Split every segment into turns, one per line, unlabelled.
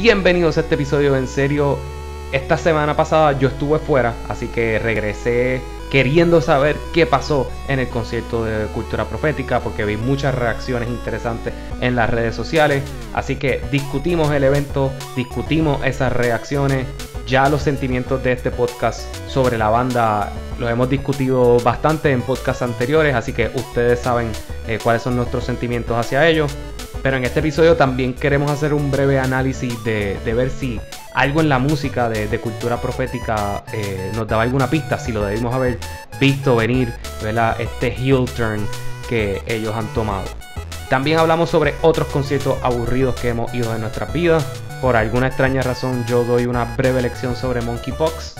bienvenidos a este episodio. En serio, esta semana pasada yo estuve fuera, así que regresé queriendo saber qué pasó en el concierto de Cultura Profética, porque vi muchas reacciones interesantes en las redes sociales. Así que discutimos el evento, discutimos esas reacciones. Ya los sentimientos de este podcast sobre la banda los hemos discutido bastante en podcasts anteriores, así que ustedes saben eh, cuáles son nuestros sentimientos hacia ellos. Pero en este episodio también queremos hacer un breve análisis de, ver si algo en la música de, cultura profética eh, nos daba alguna pista, si lo debimos haber visto venir, ¿verdad? Este heel turn que ellos han tomado. También hablamos sobre otros conciertos aburridos que hemos ido en nuestras vidas. Por alguna extraña razón yo doy una breve lección sobre Monkeypox.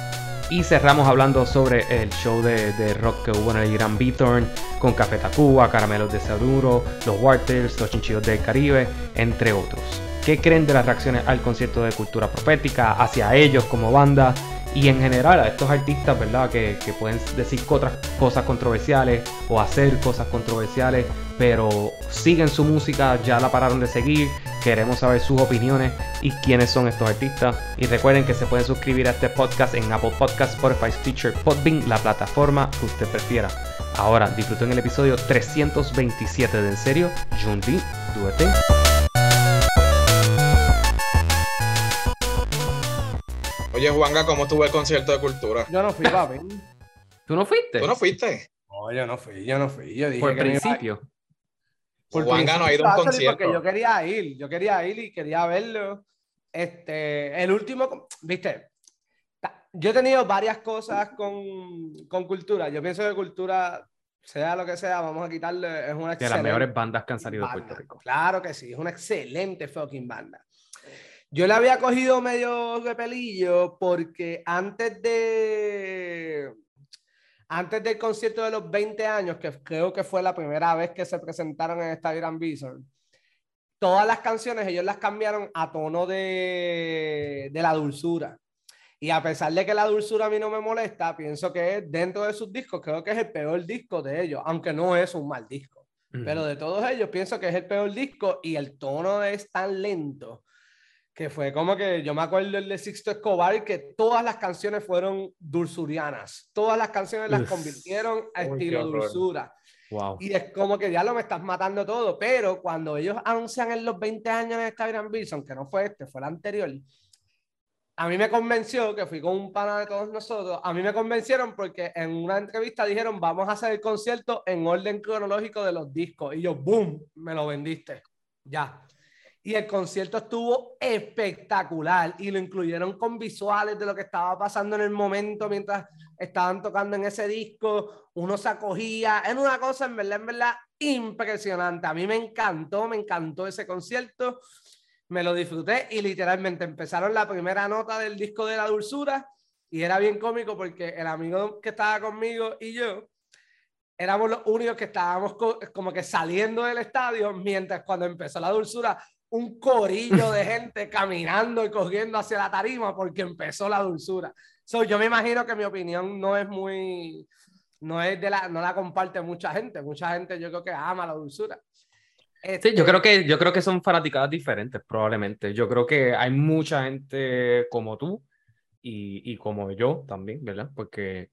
Y cerramos hablando sobre el show de, rock que hubo en el Gran Beathorn con Café Tacuba, Caramelos de Saduro, Los Warters, Los Chinchillos del Caribe, entre otros. ¿Qué creen de las reacciones al concierto de cultura profética, hacia ellos como banda y en general a estos artistas, ¿verdad? Que, que pueden decir otras cosas controversiales o hacer cosas controversiales, pero siguen su música, ya la pararon de seguir Queremos saber sus opiniones y quiénes son estos artistas. Y recuerden que se pueden suscribir a este podcast en Apple Podcasts, Spotify, Stitcher, Podbean, la plataforma que usted prefiera. Ahora disfruten el episodio 327 de En Serio, Junti, Duete.
Oye, Juanga, ¿cómo estuvo el concierto de cultura?
Yo no fui, papi.
¿Tú no fuiste?
¿Tú no fuiste?
No, yo no fui, yo no fui. Yo dije
Por principio.
Porque Juan no ha ido a un concierto.
Porque yo quería ir, yo quería ir y quería verlo. Este, el último, viste, yo he tenido varias cosas con, con cultura. Yo pienso que cultura, sea lo que sea, vamos a quitarle, es una
excelente. De las mejores bandas que han salido de Puerto Rico.
Claro que sí, es una excelente fucking banda. Yo le había cogido medio de pelillo porque antes de antes del concierto de los 20 años, que creo que fue la primera vez que se presentaron en esta Gran Bison, todas las canciones ellos las cambiaron a tono de, de la dulzura. Y a pesar de que la dulzura a mí no me molesta, pienso que dentro de sus discos, creo que es el peor disco de ellos, aunque no es un mal disco. Pero de todos ellos, pienso que es el peor disco y el tono es tan lento que fue como que yo me acuerdo el de Sixto Escobar que todas las canciones fueron dulzurianas, todas las canciones las convirtieron a estilo dulzura.
Wow.
Y es como que ya lo me estás matando todo, pero cuando ellos anuncian en los 20 años de esta Grand Bison, que no fue este, fue el anterior, a mí me convenció, que fui con un pana de todos nosotros, a mí me convencieron porque en una entrevista dijeron, vamos a hacer el concierto en orden cronológico de los discos. Y yo, boom, me lo vendiste. Ya. Y el concierto estuvo espectacular y lo incluyeron con visuales de lo que estaba pasando en el momento mientras estaban tocando en ese disco. Uno se acogía. Es una cosa, en verdad, en verdad, impresionante. A mí me encantó, me encantó ese concierto. Me lo disfruté y literalmente empezaron la primera nota del disco de la dulzura y era bien cómico porque el amigo que estaba conmigo y yo éramos los únicos que estábamos como que saliendo del estadio mientras cuando empezó la dulzura un corillo de gente caminando y cogiendo hacia la tarima porque empezó la dulzura. So, yo me imagino que mi opinión no es muy, no es de la, no la comparte mucha gente. Mucha gente yo creo que ama la dulzura.
Sí, yo este creo que yo creo que son fanaticadas diferentes probablemente. Yo creo que hay mucha gente como tú y, y como yo también, ¿verdad? Porque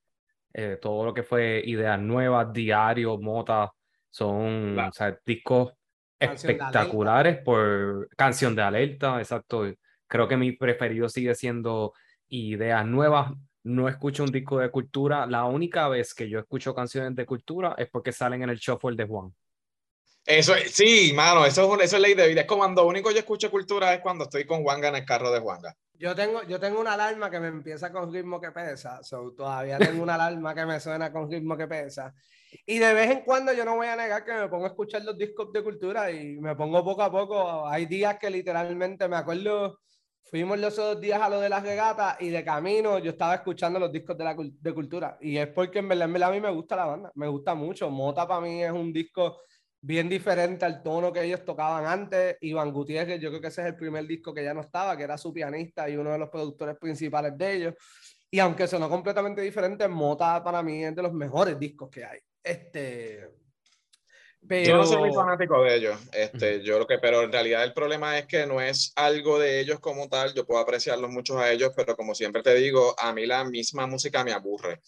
eh, todo lo que fue ideas nuevas, diarios, motas, son o sea, discos espectaculares por canción de alerta, exacto. Creo que mi preferido sigue siendo ideas nuevas. No escucho un disco de cultura. La única vez que yo escucho canciones de cultura es porque salen en el shuffle de Juan.
Eso, sí, mano, eso, eso es ley de vida. Es como cuando único yo escucho cultura es cuando estoy con Juanga en el carro de Juanga.
Yo tengo, yo tengo una alarma que me empieza con ritmo que pesa. So, todavía tengo una alarma que me suena con ritmo que pesa. Y de vez en cuando yo no voy a negar que me pongo a escuchar los discos de cultura y me pongo poco a poco. Hay días que literalmente me acuerdo, fuimos los dos días a lo de las regatas y de camino yo estaba escuchando los discos de, la, de cultura. Y es porque en verdad, a mí me gusta la banda, me gusta mucho. Mota para mí es un disco bien diferente al tono que ellos tocaban antes. Iván Gutiérrez, yo creo que ese es el primer disco que ya no estaba, que era su pianista y uno de los productores principales de ellos. Y aunque sonó completamente diferente, Mota para mí es de los mejores discos que hay. Este, Pero...
Yo no soy muy fanático de ellos, este, yo lo que, pero en realidad el problema es que no es algo de ellos como tal, yo puedo apreciarlos muchos a ellos, pero como siempre te digo, a mí la misma música me aburre.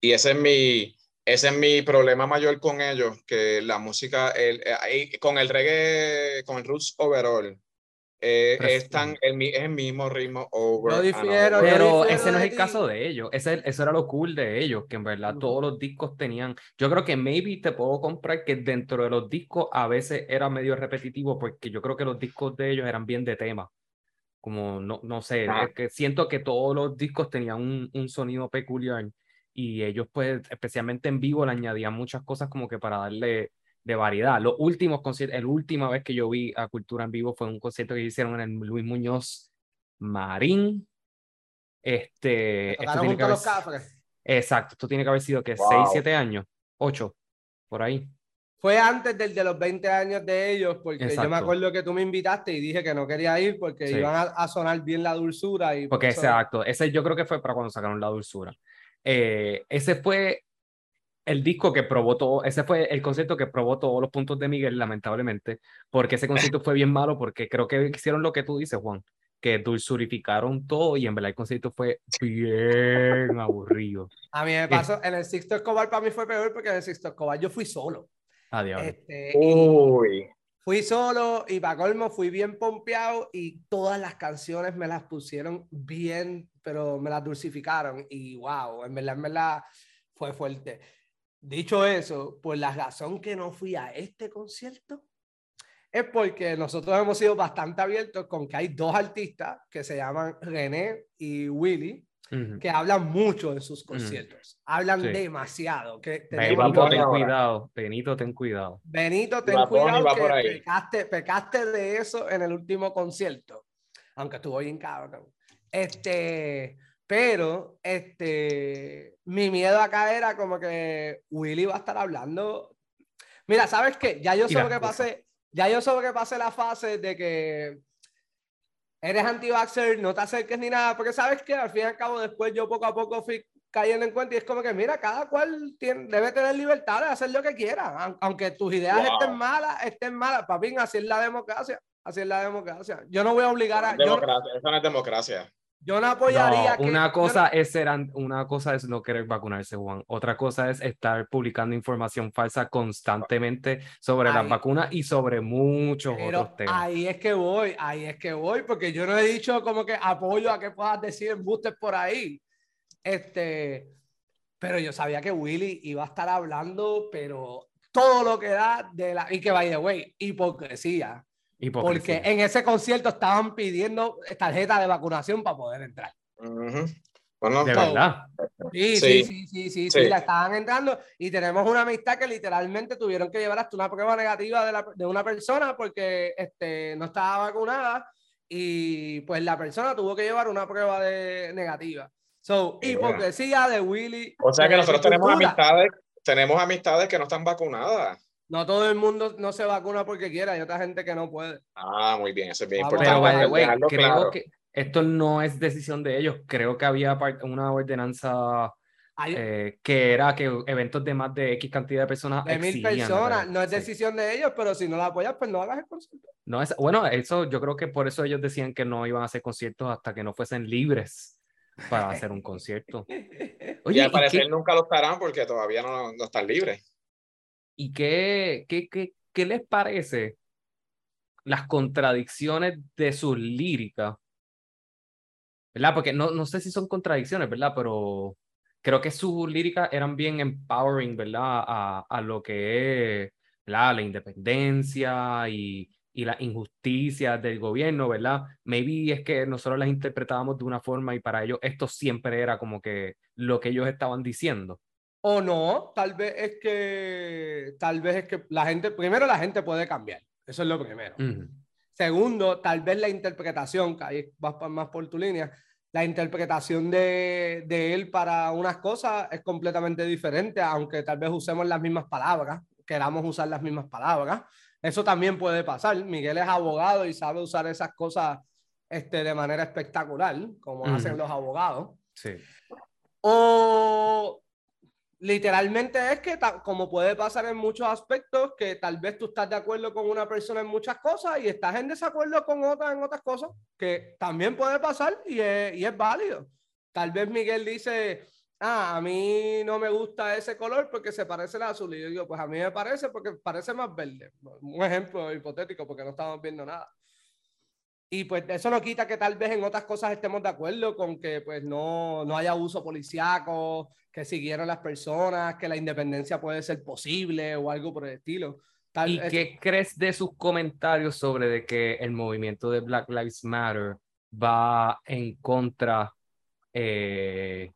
Y ese es mi, ese es mi problema mayor con ellos, que la música, el, eh, con el reggae, con el roots overall, eh, es, tan, el, es el mismo ritmo over.
difiero,
pero ese no es el caso de ellos. Ese, eso era lo cool de ellos, que en verdad todos los discos tenían. Yo creo que maybe te puedo comprar que dentro de los discos a veces era medio repetitivo, porque yo creo que los discos de ellos eran bien de tema. Como no, no sé, es que siento que todos los discos tenían un, un sonido peculiar y ellos, pues, especialmente en vivo, le añadían muchas cosas como que para darle de variedad. Los últimos conciertos, la última vez que yo vi a Cultura en vivo fue un concierto que hicieron en el Luis Muñoz Marín. Este. Esto tiene que haber, exacto, esto tiene que haber sido que 6, 7 años, 8, por ahí.
Fue antes del de los 20 años de ellos, porque yo me acuerdo que tú me invitaste y dije que no quería ir porque iban a, sonar bien la dulzura. Y
porque exacto, ese yo creo que fue para cuando sacaron la dulzura. Eh, ese fue el disco que probó todo, ese fue el concierto que probó todos los puntos de Miguel, lamentablemente, porque ese concierto fue bien malo, porque creo que hicieron lo que tú dices, Juan, que dulzurificaron todo y en verdad el concierto fue bien aburrido.
A mí me pasó, en el Sixto Escobar para mí fue peor porque en el Sixto Escobar yo fui solo.
Adiós.
Este, Uy. Fui solo y para colmo fui bien pompeado y todas las canciones me las pusieron bien, pero me las dulcificaron y wow, en verdad, en verdad fue fuerte. Dicho eso, por la razón que no fui a este concierto es porque nosotros hemos sido bastante abiertos con que hay dos artistas que se llaman René y Willy, que hablan mucho en sus conciertos. Hablan demasiado. Que
Benito, ten cuidado. Benito, ten cuidado.
Benito, ten cuidado. Que pecaste, pecaste, de eso en el último concierto. Aunque estuvo bien cabrón. Este, pero este, mi miedo acá era como que Willy va a estar hablando. Mira, ¿sabes qué? Ya yo sé que pasé, ya yo sé que pasé la fase de que eres anti-vaxxer, no te acerques ni nada, porque sabes que al fin y al cabo después yo poco a poco fui cayendo en cuenta y es como que mira, cada cual tiene, debe tener libertad de hacer lo que quiera, aunque tus ideas estén malas, estén malas, papi, así es la democracia, así es la democracia. Yo no voy a obligar a...
Democracia, eso no es democracia.
Yo no apoyaría.
una, cosa es ser, una cosa es no querer vacunarse, Juan. Otra cosa es estar publicando información falsa constantemente sobre las vacunas y sobre muchos otros temas.
Ahí es que voy, ahí es que voy, porque yo no he dicho como que apoyo a que puedas decir embustes por ahí. Este, pero yo sabía que Willy iba a estar hablando, pero todo lo que da de la. Y que, by the way, hipocresía porque en ese concierto estaban pidiendo tarjeta de vacunación para poder entrar.
¿De verdad?
Sí, sí, sí, sí, sí, sí, la estaban entrando y tenemos una amistad que literalmente tuvieron que llevar hasta una prueba negativa de, la, de una persona porque este, no estaba vacunada y pues la persona tuvo que llevar una prueba de negativa. So, hipocresía de Willy.
O sea que nosotros tenemos amistades, tenemos amistades que no están vacunadas.
No todo el mundo no se vacuna porque quiera, hay otra gente que no puede.
Ah, muy bien, eso es bien ah, importante.
Pero, creo que esto no es decisión de ellos. Creo que había una ordenanza eh, que era que eventos de más de X cantidad de personas.
De mil personas, no es decisión de ellos, pero si no la apoyas, pues no hagas el concierto.
No es, bueno, eso yo creo que por eso ellos decían que no iban a hacer conciertos hasta que no fuesen libres para hacer un concierto.
Oye, y al parecer nunca lo estarán porque todavía no, no están libres.
¿Y qué, qué, qué, qué les parece las contradicciones de sus líricas? ¿Verdad? Porque no, no sé si son contradicciones, ¿verdad? Pero creo que sus líricas eran bien empowering, ¿verdad? A, a lo que es la independencia y, y la injusticia del gobierno, ¿verdad? Maybe es que nosotros las interpretábamos de una forma y para ellos esto siempre era como que lo que ellos estaban diciendo.
O no, tal vez es que, tal vez es que la gente, primero la gente puede cambiar, eso es lo primero. Segundo, tal vez la interpretación, que ahí vas más por tu línea, la interpretación de, de, él para unas cosas es completamente diferente, aunque tal vez usemos las mismas palabras, queramos usar las mismas palabras. Eso también puede pasar. Miguel es abogado y sabe usar esas cosas este, de manera espectacular, como hacen los abogados.
Sí.
O literalmente es que, como puede pasar en muchos aspectos, que tal vez tú estás de acuerdo con una persona en muchas cosas y estás en desacuerdo con otra en otras cosas, que también puede pasar y es, válido. Tal vez Miguel dice, ah, a mí no me gusta ese color porque se parece al azul. Y yo digo, pues a mí me parece porque parece más verde. Un ejemplo hipotético porque no estamos viendo nada. Y pues eso no quita que tal vez en otras cosas estemos de acuerdo con que pues no, no haya uso policíaco, que siguieran las personas, que la independencia puede ser posible o algo por el estilo.
¿Y qué crees de sus comentarios sobre de que el movimiento de Black Lives Matter va en contra, eh,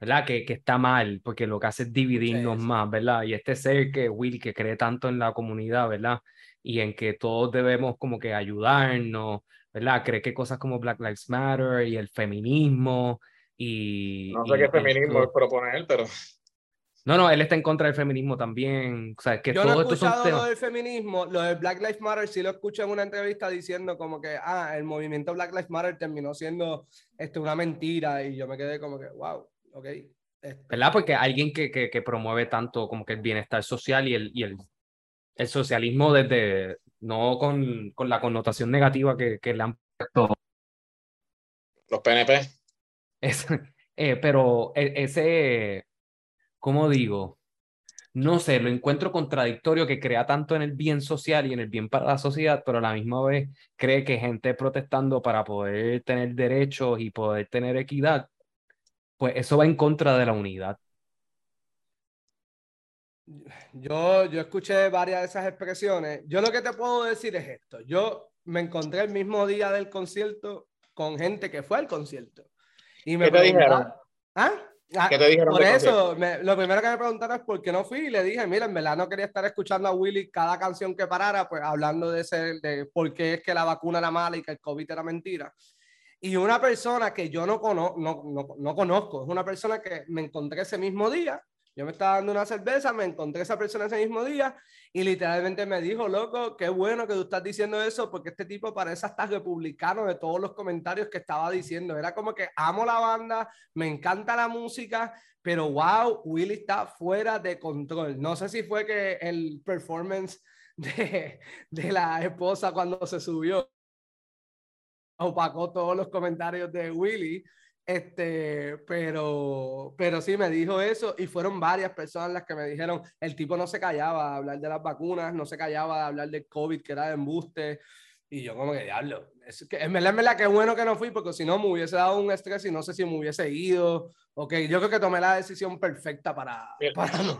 ¿verdad? Que, que, está mal, porque lo que hace es dividirnos más, ¿verdad? Y este ser que Will, que cree tanto en la comunidad, ¿verdad? Y en que todos debemos como que ayudarnos, ¿verdad? Cree que cosas como Black Lives Matter y el feminismo y...
No sé qué feminismo es proponer, pero...
No, no, él está en contra del feminismo también. O sea, que
Yo no he escuchado lo del feminismo, lo de Black Lives Matter sí lo escuché en una entrevista diciendo como que, ah, el movimiento Black Lives Matter terminó siendo este, una mentira y yo me quedé como que, wow, ok.
Este ¿Verdad? Porque alguien que, que, que, promueve tanto como que el bienestar social y el, y el el socialismo desde, no con, con la connotación negativa que, que, le han puesto.
Los PNP.
Es, eh, pero e, ese, ¿cómo digo? No sé, lo encuentro contradictorio que crea tanto en el bien social y en el bien para la sociedad, pero a la misma vez cree que gente protestando para poder tener derechos y poder tener equidad, pues eso va en contra de la unidad.
Yo, yo escuché varias de esas expresiones. Yo lo que te puedo decir es esto. Yo me encontré el mismo día del concierto con gente que fue al concierto. Y me
¿Qué te dijeron?
¿Ah?
ah ¿Qué te dijeron?
Por eso, lo primero que me preguntaron es por qué no fui y le dije, mira, en verdad no quería estar escuchando a Willy cada canción que parara, pues hablando de, ese, de por qué es que la vacuna era mala y que el COVID era mentira. Y una persona que yo no, cono no, no, no conozco, es una persona que me encontré ese mismo día yo me estaba dando una cerveza, me encontré esa persona ese mismo día y literalmente me dijo, loco, qué bueno que tú estás diciendo eso porque este tipo parece hasta republicano de todos los comentarios que estaba diciendo. Era como que amo la banda, me encanta la música, pero wow, Willy está fuera de control. No sé si fue que el performance de, de la esposa cuando se subió opacó todos los comentarios de Willy, este, pero, pero sí me dijo eso y fueron varias personas las que me dijeron, el tipo no se callaba a hablar de las vacunas, no se callaba a hablar del COVID, que era de embuste. Y yo como que diablo, es que en verdad, en verdad, qué bueno que no fui, porque si no me hubiese dado un estrés y no sé si me hubiese ido. Ok, yo creo que tomé la decisión perfecta para,
mira,
para
no.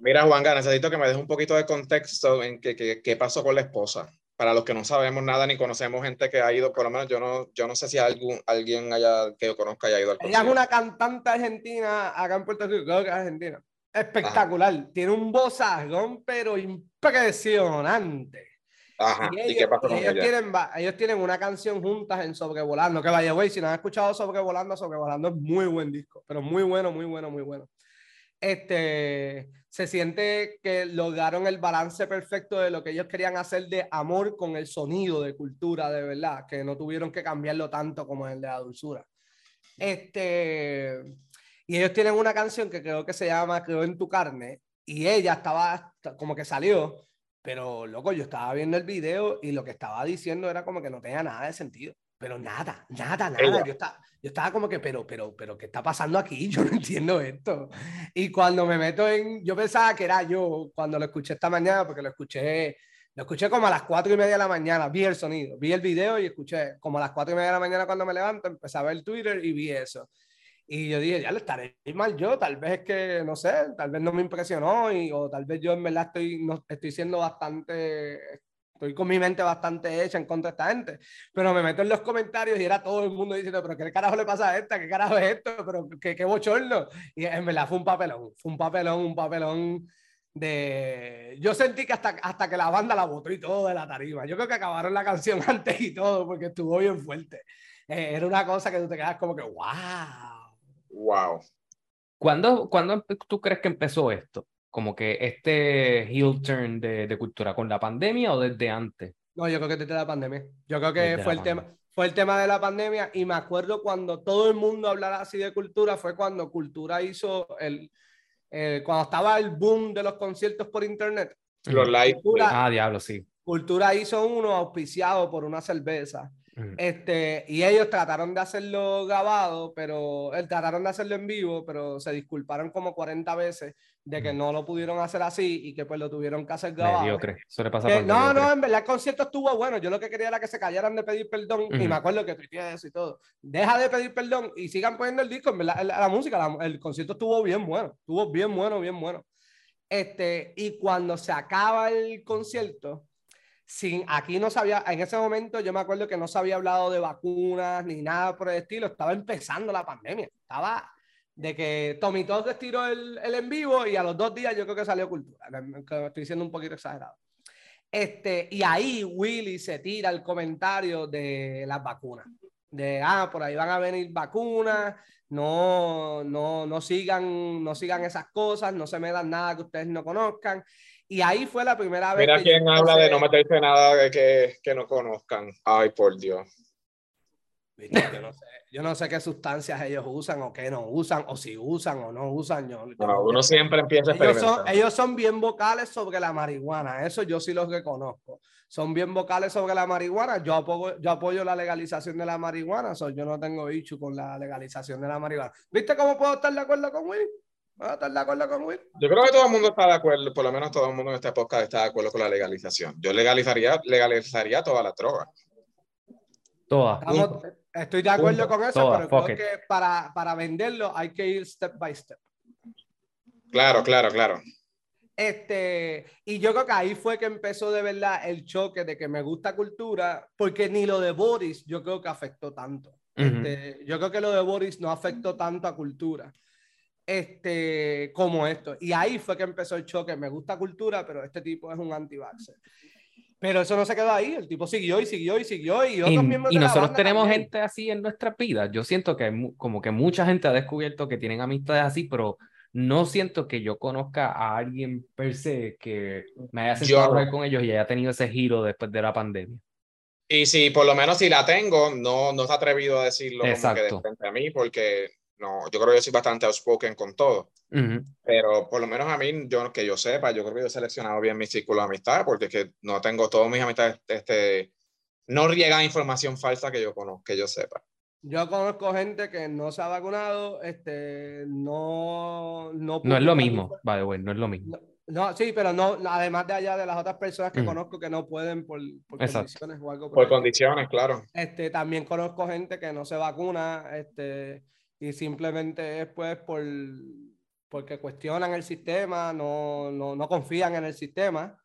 Mira, Juanga, necesito que me des un poquito de contexto en qué, qué pasó con la esposa para los que no sabemos nada ni conocemos gente que ha ido, por lo menos yo no, yo no sé si algún, alguien haya, que yo conozca haya ido al
Ella es una cantante argentina acá en Puerto Rico, creo que es argentina. Espectacular, tiene un vozarrón, pero impresionante.
Ajá. ¿Y, ellos, qué pasó con
ellos Tienen, ellos tienen una canción juntas en Sobrevolando, que vaya, güey, si no han escuchado Sobrevolando, Sobrevolando es muy buen disco, pero muy bueno, muy bueno, muy bueno. Este, se siente que lograron el balance perfecto de lo que ellos querían hacer de amor con el sonido de cultura, de verdad, que no tuvieron que cambiarlo tanto como el de la dulzura. Este, y ellos tienen una canción que creo que se llama Creo en tu carne, y ella estaba como que salió, pero loco, yo estaba viendo el video y lo que estaba diciendo era como que no tenía nada de sentido pero nada, nada, nada. Yo estaba, yo estaba como que, pero, pero, pero, ¿qué está pasando aquí? Yo no entiendo esto. Y cuando me meto en, yo pensaba que era yo cuando lo escuché esta mañana, porque lo escuché, lo escuché como a las cuatro y media de la mañana, vi el sonido, vi el video y escuché como a las cuatro y media de la mañana cuando me levanto, empecé a ver Twitter y vi eso. Y yo dije, ya le estaré mal yo, tal vez es que, no sé, tal vez no me impresionó y, o tal vez yo en verdad estoy, no, estoy siendo bastante estoy con mi mente bastante hecha en contra de esta gente, pero me meto en los comentarios y era todo el mundo diciendo, pero ¿qué carajo le pasa a esta? ¿Qué carajo es esto? Pero qué, qué bochorno. Y en verdad fue un papelón, fue un papelón, un papelón de... Yo sentí que hasta, hasta que la banda la botó y todo de la tarima. Yo creo que acabaron la canción antes y todo porque estuvo bien fuerte. Eh, era una cosa que tú te quedas como que, wow.
Wow.
¿Cuándo, ¿Cuándo tú crees que empezó esto? Como que este heel turn de, de, cultura con la pandemia o desde antes?
No, yo creo que desde la pandemia. Yo creo que fue el, tema, fue el tema de la pandemia y me acuerdo cuando todo el mundo hablara así de cultura, fue cuando Cultura hizo el, cuando estaba el boom de los conciertos por internet.
Los live.
Cultura,
Ah, diablo, sí.
Cultura hizo uno auspiciado por una cerveza.
Ujú.
Este, y ellos trataron de hacerlo grabado, pero eh, trataron de hacerlo en vivo, pero se disculparon como 40 veces de que
Ujú.
no lo pudieron hacer así y que pues lo tuvieron que hacer grabado.
Mediocre. Eso le pasa
Que-
por
no,
mediocre.
no, en verdad el concierto estuvo bueno. Yo lo que quería era que se callaran de pedir perdón y
Ujú.
me acuerdo que tuiteé eso y todo. Deja de pedir perdón y sigan poniendo el disco. En verdad, la, la música, la- el concierto estuvo bien bueno. Estuvo bien bueno, bien bueno. Este, y cuando se acaba el concierto, sin, aquí no sabía, en ese momento yo me acuerdo que no se había hablado de vacunas ni nada por el estilo. Estaba empezando la pandemia. Estaba de que Tommy Todd tiró el, el en vivo y a los dos días yo creo que salió cultura. Estoy siendo un poquito exagerado. Este, y ahí Willy se tira el comentario de las vacunas. De, ah, por ahí van a venir vacunas, no, no, no, sigan, no sigan esas cosas, no se me dan nada que ustedes no conozcan. Y ahí fue la primera vez
Mira
que
quién habla de no meterse nada de que, que no conozcan. Ay, por Dios.
Yo no, sé, yo no sé qué sustancias ellos usan o qué no usan, o si usan o no usan. Yo, yo
No,
no
uno siempre empieza a
ellos, son, ellos son bien vocales sobre la marihuana, eso yo sí los reconozco. Son bien vocales sobre la marihuana. Yo apoyo, yo apoyo la legalización de la marihuana, so yo no tengo issue con la legalización de la marihuana. ¿Viste cómo puedo estar de acuerdo con Will? ¿Puedo estar de acuerdo con Will?
Yo creo que todo el mundo está de acuerdo, por lo menos todo el mundo en este podcast está de acuerdo con la legalización. Yo legalizaría, legalizaría toda la droga.
Todas.
Estamos- estoy de acuerdo
Punto.
con eso,
Todas,
pero creo que para, para venderlo hay que ir step by step.
Claro, claro, claro.
Este, y yo creo que ahí fue que empezó de verdad el choque de que me gusta cultura, porque ni lo de Boris yo creo que afectó tanto.
Ujú.
Este, yo creo que lo de Boris no afectó tanto a cultura este, como esto. Y ahí fue que empezó el choque. Me gusta cultura, pero este tipo es un anti Pero eso no se quedó ahí. El tipo siguió y siguió y siguió. Y, otros
Y,
miembros
y
de la
nosotros
banda
tenemos
también.
gente así en nuestras vidas. Yo siento que hay como que mucha gente ha descubierto que tienen amistades así, pero no siento que yo conozca a alguien per se que me haya sentado a
Yo-
hablar con ellos y haya tenido ese giro después de la pandemia.
Y si por lo menos si la tengo, no, no se ha atrevido a decirlo como que de
Exacto.
frente a mí, porque no, yo creo que yo soy bastante outspoken con todo.
Ujú.
Pero por lo menos a mí, yo que yo sepa, yo creo que yo he seleccionado bien mi círculo de amistad, porque es que no tengo todas mis amistades, este, no llegan información falsa que yo conozco, que yo sepa.
Yo conozco gente que no se ha vacunado, este, no, no,
No es lo mismo, the way, no es lo mismo.
No, no, sí, pero no, además de allá de las otras personas que
Ujú.
conozco que no pueden por, por condiciones o algo por
Por condiciones, claro.
Este, también conozco gente que no se vacuna, este, y simplemente es pues por, porque cuestionan el sistema, no, no, no confían en el sistema.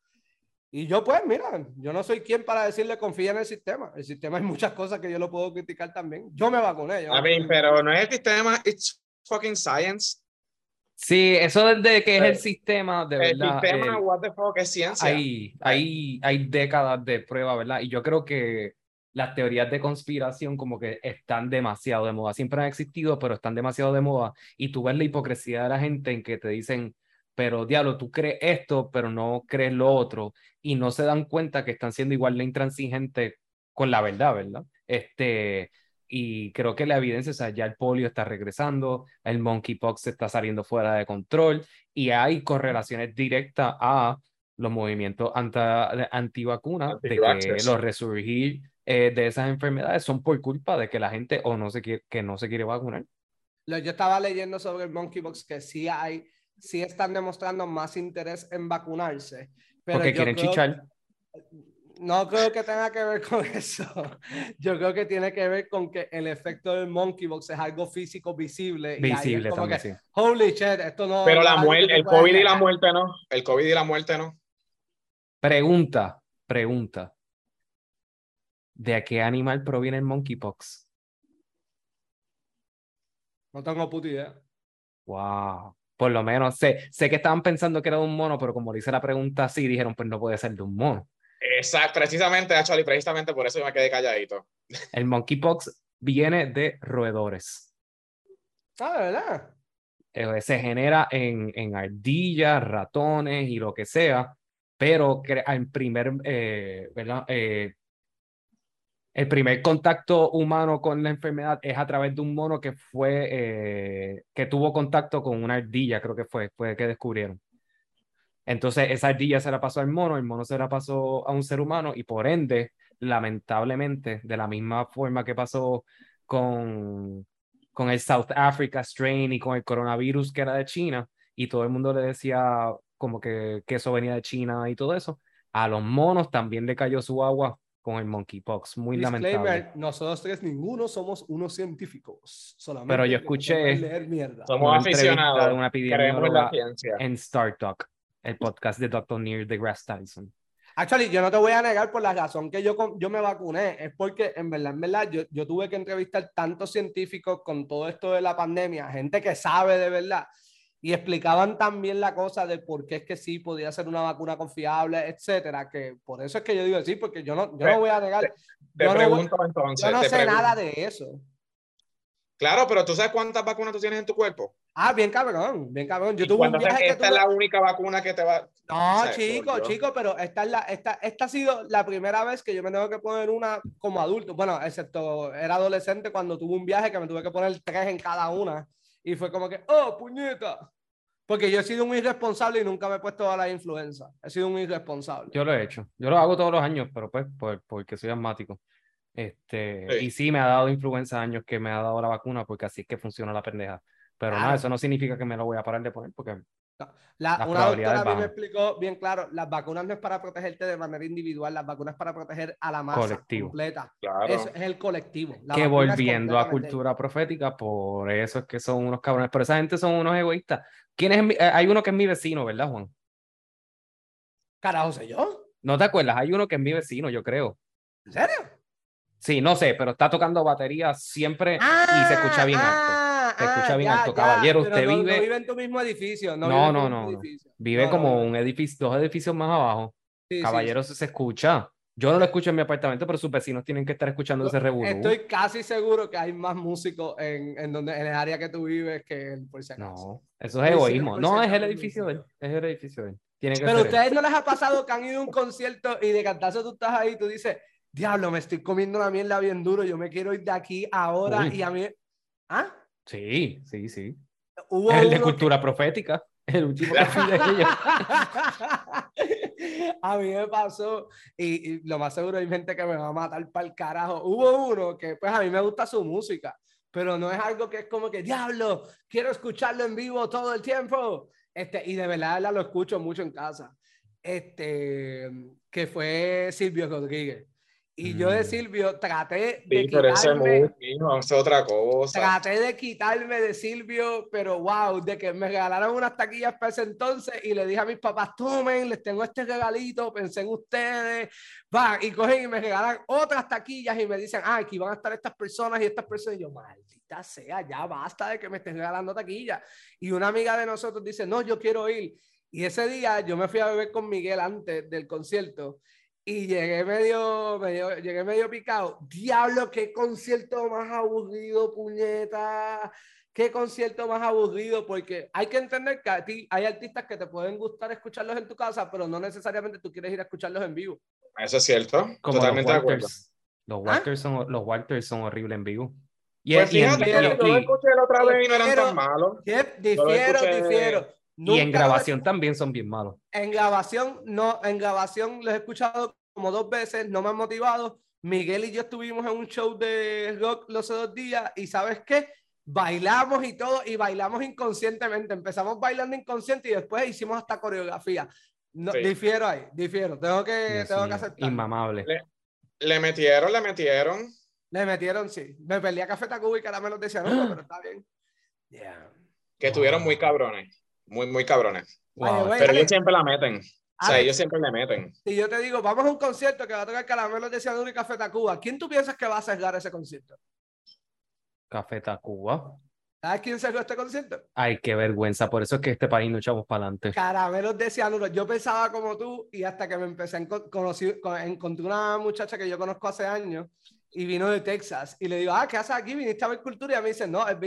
Y yo pues, mira, yo no soy quien para decirle confía en el sistema. El sistema hay muchas cosas que yo lo puedo criticar también. Yo me vacuné. yo
A
me
mí,
vacuné.
pero no es el sistema, it's fucking science.
Sí, eso desde que es el
El-
sistema, de
El
verdad.
sistema,
el-
what the fuck, es ciencia.
hay, hay, hay décadas de prueba, ¿verdad? Y yo creo que las teorías de conspiración como que están demasiado de moda. Siempre han existido, pero están demasiado de moda. Y tú ves la hipocresía de la gente en que te dicen, pero diablo, tú crees esto, pero no crees lo otro. Y no se dan cuenta que están siendo igual de intransigentes con la verdad, ¿verdad? Este, y creo que la evidencia, o sea, ya el polio está regresando, el monkeypox está saliendo fuera de control y hay correlaciones directas a los movimientos anta- antivacunas, de que los resurgir eh, de esas enfermedades son por culpa de que la gente o no se quiere, que no se quiere vacunar.
Lo- Yo estaba leyendo sobre el monkeypox que sí hay, sí están demostrando más interés en vacunarse. Pero
Porque quieren
creo-
chichar.
No creo que tenga que ver con eso. Yo creo que tiene que ver con que el efecto del monkeypox es algo físico visible. y
Visible
como
también,
que,
sí.
Holy shit, esto no.
Pero la muerte, el COVID y la muerte no. El COVID y la muerte no.
Pregunta, pregunta. ¿De qué animal proviene el monkeypox?
No tengo puta idea.
Wow. Por lo menos sé, sé que estaban pensando que era de un mono, pero como le hice la pregunta así, dijeron, pues no puede ser de un mono.
Exacto, precisamente, actually, precisamente por eso yo me quedé calladito.
El monkeypox viene de roedores.
Ah, ¿de verdad?
Eh, se genera en, en ardillas, ratones y lo que sea, pero en primer, eh, ¿verdad? Eh, El primer contacto humano con la enfermedad es a través de un mono que fue, eh, que tuvo contacto con una ardilla, creo que fue, fue que descubrieron. Entonces esa ardilla se la pasó al mono, el mono se la pasó a un ser humano y por ende, lamentablemente, de la misma forma que pasó con, con el South Africa strain y con el coronavirus que era de China y todo el mundo le decía como que, que eso venía de China y todo eso, a los monos también le cayó su agua con el monkeypox. Muy lamentable.
Nosotros tres, ninguno somos unos científicos. Solamente
Pero yo escuché.
Somos aficionados. Una
Creemos en la ciencia. En Star Talk, el podcast de Dr. Neil deGrasse Tyson.
Actually, yo no te voy a negar por la razón que yo, yo me vacuné, es porque en verdad, en verdad, yo, yo tuve que entrevistar tantos científicos con todo esto de la pandemia, gente que sabe de verdad, y explicaban también la cosa de por qué es que sí podía ser una vacuna confiable, etcétera, que por eso es que yo digo sí, porque yo no, yo no voy a negar.
Te,
yo
pregunto no, entonces.
Yo no sé nada de eso.
Claro, pero tú sabes cuántas vacunas tú tienes en tu cuerpo.
Ah, bien cabrón, bien cabrón. Yo tuve un viaje
esta es la única vacuna que te va.
No, chico, chico, pero esta es la, esta, esta ha sido la primera vez que yo me tengo que poner una como adulto. Bueno, excepto era adolescente cuando tuve un viaje que me tuve que poner tres en cada una y fue como que, oh, puñeta. Porque yo he sido un irresponsable y nunca me he puesto a la influenza. He sido un irresponsable.
Yo lo he hecho. Yo lo hago todos los años, pero pues porque soy asmático. Este, Y sí me ha dado influenza años que me ha dado la vacuna porque así es que funciona la pendeja. Pero no, eso no significa que me lo voy a parar de poner porque
la, una doctora a mí me explicó bien claro, las vacunas no es para protegerte de manera individual, las vacunas es para proteger a la masa completa. Claro. Eso es el colectivo.
que volviendo a cultura profética, por eso es que son unos cabrones, pero esa gente son unos egoístas. ¿Quién es? Eh, hay uno que es mi vecino, ¿verdad, Juan?
Carajo, sé yo.
¿No te acuerdas? Hay uno que es mi vecino, yo creo.
¿En serio?
Sí, no sé, pero está tocando batería siempre y se escucha bien alto. Ah, se escucha ah, bien alto. Caballero, usted vive.
No vive en tu mismo edificio. No,
no, no. no. Vive como un edificio, dos edificios más abajo. Caballero, se escucha. Yo no lo escucho en mi apartamento, pero sus vecinos tienen que estar escuchando ese revuelo.
Estoy casi seguro que hay más músicos en, en, donde, en el área que tú vives que en por si
No, eso es egoísmo. No, es el edificio de él. Es el edificio de él. Tiene que
pero a ustedes no les ha pasado que han ido a un concierto y de cantazo tú estás ahí y tú dices, diablo, me estoy comiendo una mierda bien duro, yo me quiero ir de aquí ahora y a mí... ¿Ah?
Sí, sí, sí. ¿Hubo el de cultura profética, el último de ellos.
a mí me pasó, y, lo más seguro hay gente que me va a matar para el carajo. Hubo uno que, pues a mí me gusta su música, pero no es algo que es como que, diablo, quiero escucharlo en vivo todo el tiempo. Este, y de verdad lo escucho mucho en casa. Este, que fue Silvio Rodríguez. Y yo de mm. Silvio traté de
sí, quitarme, otra cosa.
Traté de quitarme de Silvio, pero wow, de que me regalaron unas taquillas para ese entonces y le dije a mis papás, tomen, les tengo este regalito, pensé en ustedes, va, y cogen y me regalan otras taquillas y me dicen, ah, aquí van a estar estas personas y estas personas. Y yo, maldita sea, ya basta de que me estén regalando taquillas. Y una amiga de nosotros dice, no, yo quiero ir. Y ese día yo me fui a beber con Miguel antes del concierto y llegué medio, medio, llegué medio picado. Diablo, qué concierto más aburrido, puñeta. Qué concierto más aburrido, porque hay que entender que a ti hay artistas que te pueden gustar escucharlos en tu casa, pero no necesariamente tú quieres ir a escucharlos en vivo.
Eso es cierto. Totalmente de acuerdo.
Los Walters, son, los Walters son horribles en vivo.
Y pues fíjate, yo lo escuché la otra vez y no eran tan malos.
Difiero, difiero
y en grabación también son bien malos.
En grabación, no, en grabación los he escuchado como dos veces, no me han motivado. Miguel y yo estuvimos en un show de rock los dos días y ¿sabes qué? Bailamos y todo, y bailamos inconscientemente. Empezamos bailando inconsciente y después hicimos hasta coreografía. No, Difiero ahí, difiero. Tengo que, tengo que aceptar.
Inmamable.
Le, metieron, le metieron.
Le metieron, sí. Me perdí a Café Tacuba y Caramelos decían, no, pero está bien.
Que estuvieron muy cabrones. Muy, muy cabrones. pero ellos siempre la meten. O sea, ellos siempre le meten.
Si yo te digo, vamos a un concierto que va a tocar Caramelos de Cianuro y Café Tacuba, ¿quién tú piensas que va a cerrar ese concierto?
Café Tacuba.
¿Sabes quién cerró este concierto?
Ay, qué vergüenza. Por eso es que este país no echamos para adelante.
Caramelos de cianuro. Yo pensaba como tú y hasta que me empecé a conocer, encontré una muchacha que yo conozco hace años y vino de Texas. Y le digo, ah, ¿qué haces aquí? ¿Viniste a ver cultura? Y ella me dice, no, es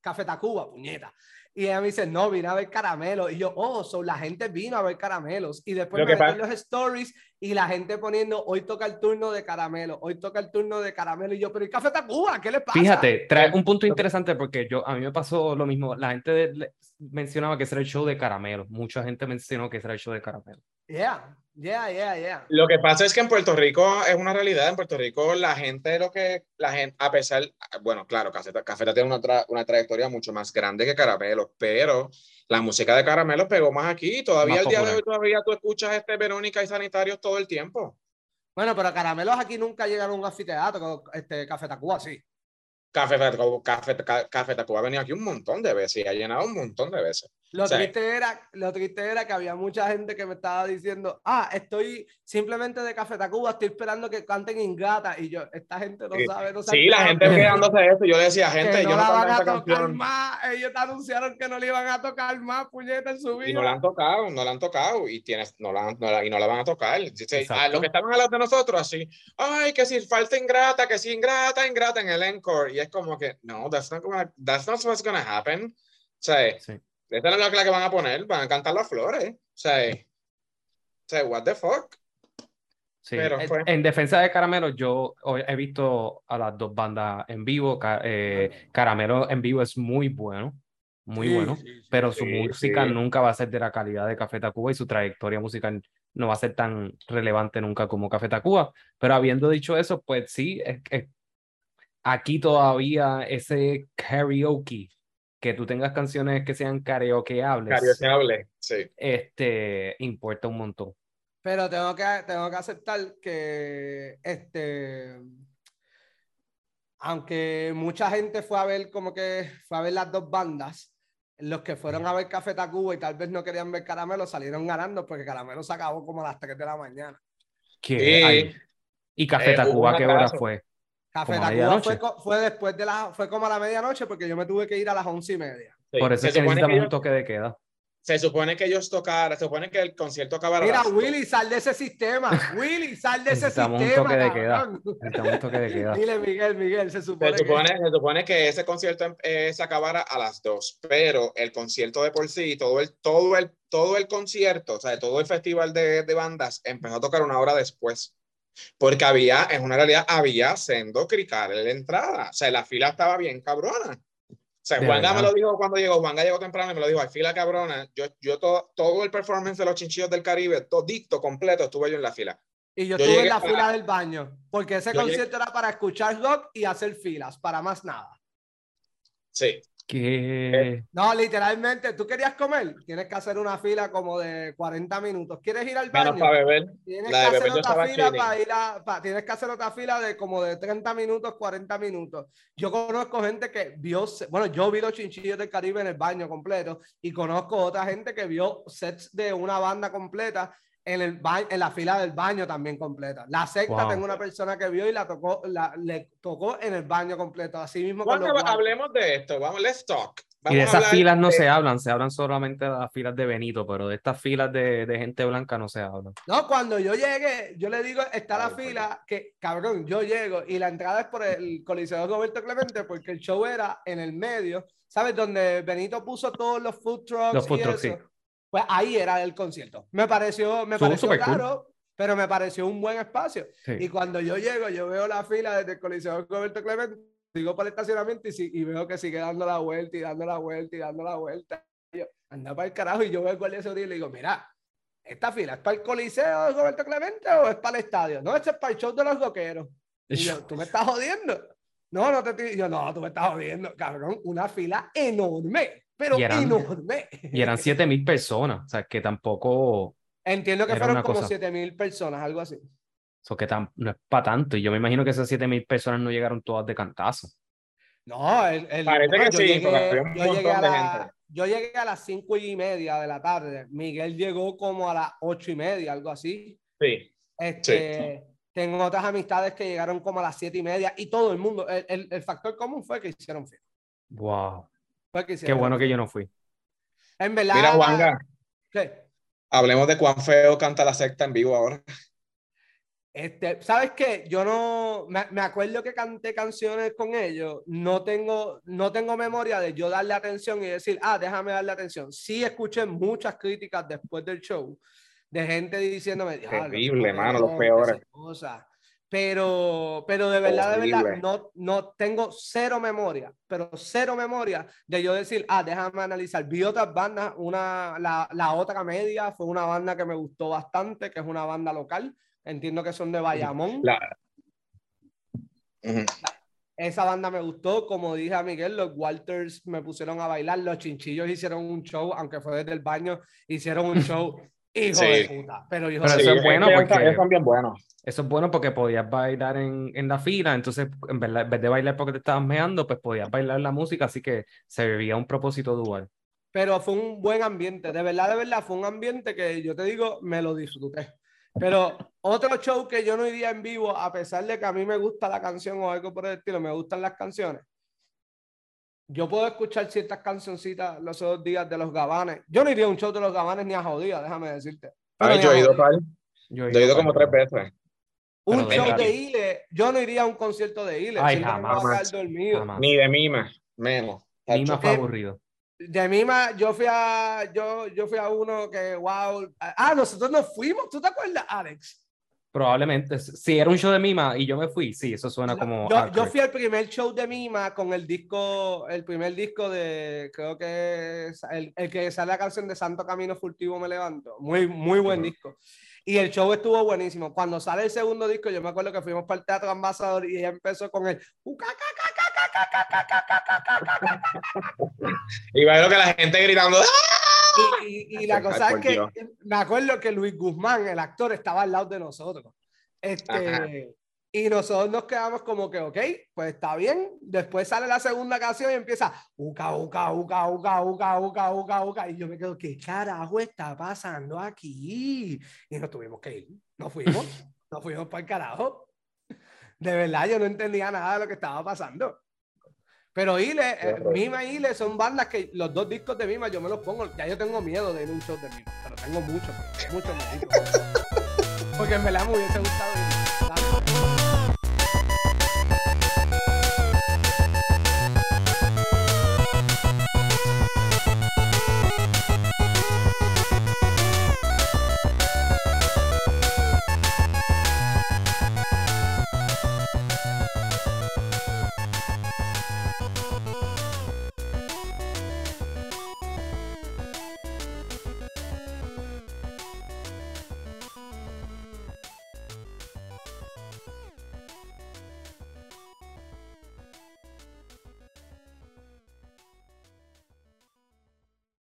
Café Tacuba, puñeta. Y ella me dice, no, vine a ver caramelos. Y yo, oh, so la gente vino a ver caramelos. Y después me los stories y la gente poniendo, hoy toca el turno de caramelo, hoy toca el turno de caramelo. Y yo, pero ¿y Café Tacuba? ¿Qué le pasa?
Fíjate, trae un punto interesante porque yo, a mí me pasó lo mismo. La gente mencionaba que era el show de caramelos. Mucha gente mencionó que era el show de caramelos.
Yeah, yeah, yeah, yeah.
Lo que pasa es que en Puerto Rico es una realidad. En Puerto Rico la gente, lo que la gente, a pesar, bueno, claro, Cafeta, Cafeta tiene una, una trayectoria mucho más grande que Caramelo, pero la música de Caramelo pegó más aquí. Todavía el día de hoy todavía tú escuchas este Verónica y Sanitarios todo el tiempo.
Bueno, pero Caramelos aquí nunca llegaron a un anfiteatro, este Café Tacuba sí.
Café, Café, Café Tacuba ha venido aquí un montón de veces y ha llenado un montón de veces.
Lo, triste era, lo triste era que había mucha gente que me estaba diciendo, ah, estoy simplemente de Café Tacuba, estoy esperando que canten Ingrata. Y yo, esta gente no sabe, no sabe.
Sí, la gente quedándose eso. Yo le decía, gente,
no
yo
no la van a tocar más. Ellos te anunciaron que no le iban a tocar más, puñeta, en su vida.
Y no la han tocado, no la han tocado. Y, tienes, no, la, no la, y no la van a tocar. A lo que estaban hablando de nosotros, así, ay, que si falta Ingrata, que si Ingrata, Ingrata en el encore. Y es como que, no, that's not, gonna, that's not what's going to happen. O sea, sí esta no es la que van a poner, van a cantar las flores. O sea, o sea what the fuck.
Sí. Pero, en, defensa de Caramelo, yo he visto a las dos bandas en vivo. Eh, Caramelo en vivo es muy bueno, muy bueno, pero su música nunca va a ser de la calidad de Café Tacuba y su trayectoria musical no va a ser tan relevante nunca como Café Tacuba. Pero habiendo dicho eso, pues sí, es, aquí todavía ese karaoke que tú tengas canciones que sean karaokeables.
Karaokeables, sí.
Este, importa un montón.
Pero tengo que, tengo que aceptar que, este, aunque mucha gente fue a ver como que fue a ver las dos bandas, los que fueron a ver Café Tacuba y tal vez no querían ver Caramelo salieron ganando porque Caramelo se acabó como a las 3 de la mañana.
¿Qué? ¿Y Café eh, Tacuba qué hora fue?
Café Tacuba fue, fue, después de la, fue como a la medianoche porque yo me tuve que ir a las once y media.
Por eso se es que necesitamos un toque de queda.
Se supone que ellos tocaran, se supone que el concierto acabara.
Mira, Willy, sal de ese sistema. Willy, sal de ese sistema.
Un toque de queda. un toque de queda.
Dile, Miguel, Miguel, se supone,
se supone, que... se supone que ese concierto eh, se acabara a las dos, pero el concierto de por sí, todo el, todo el, todo el concierto, o sea, todo el festival de, de bandas empezó a tocar una hora después. Porque había, en una realidad, había sendo crical en la entrada. O sea, la fila estaba bien cabrona. O sea, Juanga me lo dijo cuando llegó, Juanga llegó temprano y me lo dijo, hay fila cabrona. Yo, yo todo, todo el performance de los chinchillos del Caribe, todo dicto, completo, estuve yo en la fila.
Y yo, estuve en la fila del baño, porque ese concierto era para escuchar rock y hacer filas, para más nada.
Sí.
Eh,
no, literalmente, tú querías comer, tienes que hacer una fila como de 40 minutos. ¿Quieres ir al baño?
para beber.
Tienes que hacer otra fila para ir a, tienes que hacer otra fila de como de 30 minutos, 40 minutos. Yo conozco gente que vio, bueno, yo vi los chinchillos del Caribe en el baño completo y conozco otra gente que vio sets de una banda completa en, el en la fila del baño también completa. La secta tengo una persona que vio y la tocó, la, le tocó en el baño completo. Así mismo.
Cuando hablemos de esto, vamos, let's talk.
y de esas filas no se hablan, se hablan solamente de las filas de Benito, pero de estas filas de, de, gente blanca no se hablan.
No, cuando yo llegué, yo le digo, está la fila que, cabrón, yo llego y la entrada es por el Coliseo Roberto Clemente porque el show era en el medio, ¿sabes? Donde Benito puso todos los food trucks.
Los food trucks, sí
pues ahí era el concierto. Me pareció, me pareció claro, pero me pareció un buen espacio. Y cuando yo llego, yo veo la fila desde el Coliseo Roberto Clemente, sigo por el estacionamiento y, y, veo que sigue dando la vuelta y dando la vuelta y dando la vuelta. Y yo, anda para el carajo y yo veo el guardia de y le digo, mira, esta fila es para el Coliseo de Roberto Clemente o es para el estadio? No, este es para el show de los roqueros. Y yo, ¿tú me estás jodiendo? No, no te estoy. Yo, no, tú me estás jodiendo, cabrón. Una fila enorme pero y eran, enorme.
Y eran 7 mil personas, o sea, que tampoco...
Entiendo que fueron como 7 mil personas, algo así.
Eso que no es para tanto, y yo me imagino que esas 7 mil personas no llegaron todas de cantazo.
No, el,
parece que
yo
sí,
llegué, yo, llegué a la, yo llegué a las 5 y media de la tarde, Miguel llegó como a las 8 y media, algo así.
Sí.
Este, Tengo otras amistades que llegaron como a las 7 y media, y todo el mundo, el, el, el factor común fue que hicieron fiesta.
Wow. Qué bueno que yo no fui.
En verdad.
Mira, Juanga. ¿Qué? Hablemos de cuán feo canta la secta en vivo ahora.
Este, ¿sabes qué? Yo no me, me, acuerdo que canté canciones con ellos, no tengo, no tengo memoria de yo darle atención y decir, ah, déjame darle atención. Sí escuché muchas críticas después del show de gente diciéndome,
terrible, mano, los peores.
Pero, pero de verdad, de verdad, no, no tengo cero memoria, pero cero memoria de yo decir, ah, déjame analizar. Vi otras bandas, una, la, la otra media fue una banda que me gustó bastante, que es una banda local Entiendo que son de Bayamón. Esa banda me gustó, como dije a Miguel, los Walters me pusieron a bailar, los chinchillos hicieron un show, aunque fue desde el baño, hicieron un show. Hijo de puta. Pero, eso
es bueno porque Eso es bueno porque podías bailar en, en, la fila, entonces en, verdad, en vez de bailar porque te estabas meando, pues podías bailar la música, así que se vivía un propósito dual.
Pero fue un buen ambiente, de verdad, de verdad, fue un ambiente que yo te digo, me lo disfruté. Pero otro show que yo no iría en vivo, a pesar de que a mí me gusta la canción o algo por el estilo, me gustan las canciones. Yo puedo escuchar ciertas cancioncitas los dos días de los gabanes. Yo no iría a un show de los gabanes ni a jodida, déjame decirte.
Ay, yo he ido tal. Yo he ido, como tres veces.
Un show de Ile, yo no iría a un concierto de Ile.
Ay, jamás,
Ni de Mima, menos.
Mima fue aburrido.
De Mima, yo fui a, yo, yo fui a uno que, wow. Ah, nosotros nos fuimos, ¿tú te acuerdas, Alex?
Probablemente. Si era un show de Mima y yo me fui, sí, eso suena como.
Yo, yo, fui al primer show de Mima con el disco, el primer disco de, creo que es el, el que sale la canción de Santo Camino Furtivo Me Levanto. Muy, muy buen disco. Y el show estuvo buenísimo. Cuando sale el segundo disco, yo me acuerdo que fuimos para el Teatro Ambasador y ella empezó con el.
y bueno, que la gente gritando.
Y, la cosa es que me acuerdo que Luis Guzmán, el actor, estaba al lado de nosotros. Este, y nosotros nos quedamos como que, ok, pues está bien. Después sale la segunda canción y empieza, uca, uca, uca, uca, uca, uca, uca, uca. Y yo me quedo, ¿qué carajo está pasando aquí? Y nos tuvimos que ir. Nos fuimos, nos fuimos para el carajo. De verdad, yo no entendía nada de lo que estaba pasando. Pero Ile, eh, Mima y Ile son bandas que los dos discos de Mima yo me los pongo. Ya yo tengo miedo de ir a un show de Mima, pero tengo mucho, mucho miedo. Porque en verdad me hubiese gustado ir.